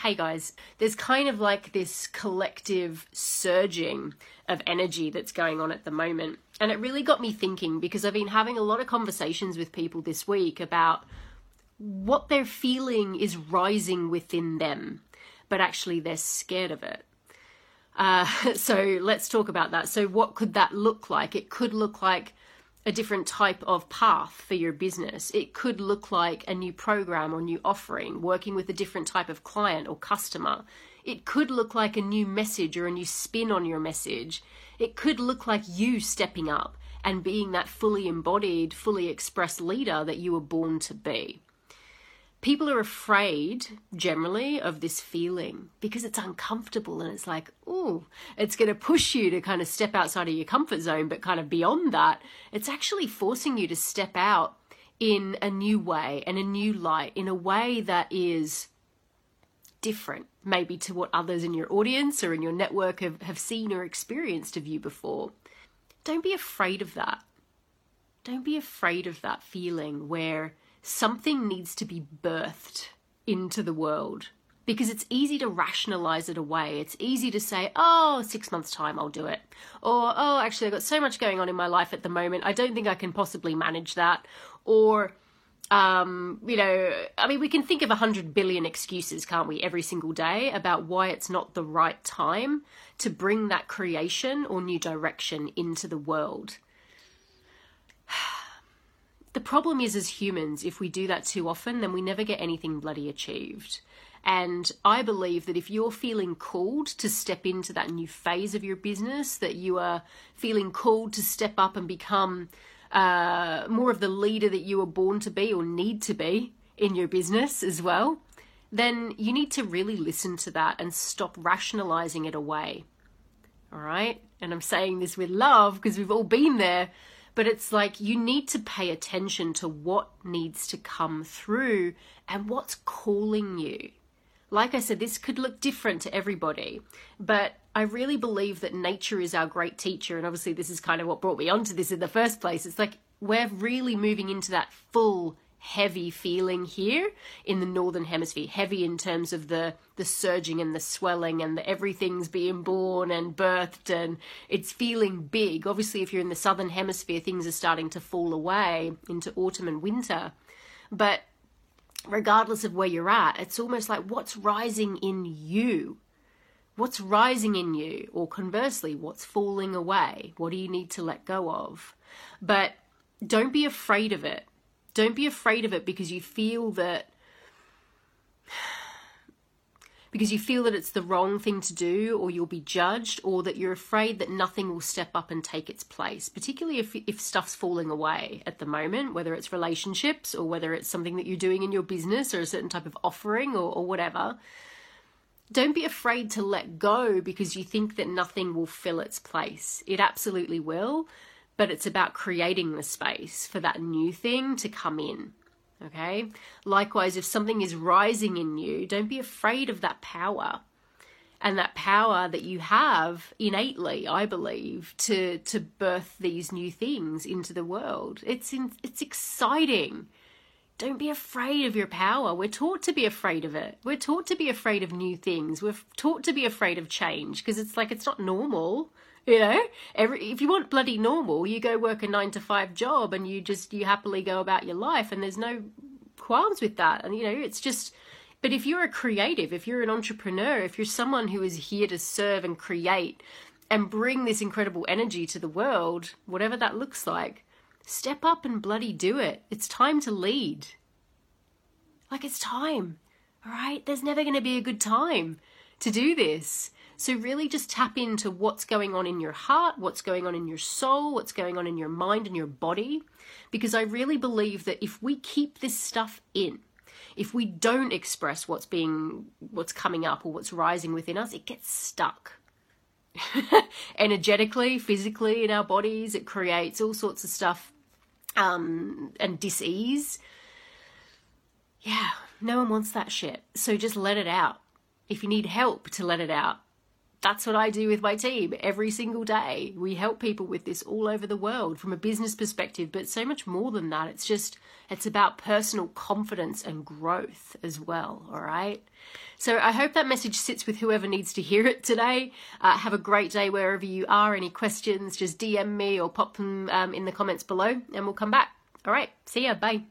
hey guys, there's kind of like this collective surging of energy that's going on at the moment. And it really got me thinking because I've been having a lot of conversations with people this week about what they're feeling is rising within them, but actually they're scared of it. Uh, so let's talk about that. So, what could that look like? It could look like a different type of path for your business. It could look like a new program or new offering, working with a different type of client or customer. It could look like a new message or a new spin on your message. It could look like you stepping up and being that fully embodied, fully expressed leader that you were born to be people are afraid generally of this feeling because it's uncomfortable and it's like, oh, it's going to push you to kind of step outside of your comfort zone, but kind of beyond that, it's actually forcing you to step out in a new way and a new light, in a way that is different, maybe to what others in your audience or in your network have, have seen or experienced of you before. Don't be afraid of that. Don't be afraid of that feeling where something needs to be birthed into the world because it's easy to rationalize it away. It's easy to say, oh, six months' time, I'll do it. Or, oh, actually, I've got so much going on in my life at the moment, I don't think I can possibly manage that. Or, um, you know, I mean, we can think of a hundred billion excuses, can't we, every single day about why it's not the right time to bring that creation or new direction into the world. The problem is, as humans, if we do that too often, then we never get anything bloody achieved. And I believe that if you're feeling called to step into that new phase of your business, that you are feeling called to step up and become uh, more of the leader that you were born to be or need to be in your business as well, then you need to really listen to that and stop rationalizing it away. All right? And I'm saying this with love because we've all been there but it's like you need to pay attention to what needs to come through and what's calling you. Like I said, this could look different to everybody, but I really believe that nature is our great teacher. And obviously, this is kind of what brought me onto this in the first place. It's like we're really moving into that full heavy feeling here in the northern hemisphere heavy in terms of the the surging and the swelling and the everything's being born and birthed and it's feeling big. Obviously if you're in the southern hemisphere things are starting to fall away into autumn and winter. But regardless of where you're at it's almost like what's rising in you? What's rising in you? Or conversely what's falling away? What do you need to let go of? But don't be afraid of it don't be afraid of it because you feel that because you feel that it's the wrong thing to do or you'll be judged or that you're afraid that nothing will step up and take its place particularly if if stuff's falling away at the moment whether it's relationships or whether it's something that you're doing in your business or a certain type of offering or, or whatever. Don't be afraid to let go because you think that nothing will fill its place. It absolutely will but it's about creating the space for that new thing to come in. Okay? Likewise, if something is rising in you, don't be afraid of that power. And that power that you have innately, I believe, to to birth these new things into the world. It's in, it's exciting. Don't be afraid of your power. We're taught to be afraid of it. We're taught to be afraid of new things. We're taught to be afraid of change because it's like it's not normal. You know, every if you want bloody normal, you go work a nine to five job and you just you happily go about your life, and there's no qualms with that. And you know, it's just. But if you're a creative, if you're an entrepreneur, if you're someone who is here to serve and create and bring this incredible energy to the world, whatever that looks like, step up and bloody do it. It's time to lead. Like it's time, all right? There's never going to be a good time to do this. So, really just tap into what's going on in your heart, what's going on in your soul, what's going on in your mind and your body. Because I really believe that if we keep this stuff in, if we don't express what's being what's coming up or what's rising within us it gets stuck energetically, physically in our bodies. It creates all sorts of stuff um, and disease. Yeah, no one wants that shit. So just let it out. If you need help to let it out, that's what I do with my team every single day. We help people with this all over the world from a business perspective, but so much more than that. It's just, it's about personal confidence and growth as well, all right? So I hope that message sits with whoever needs to hear it today. Uh, have a great day wherever you are. Any questions, just DM me or pop them um, in the comments below and we'll come back. All right, see ya, bye.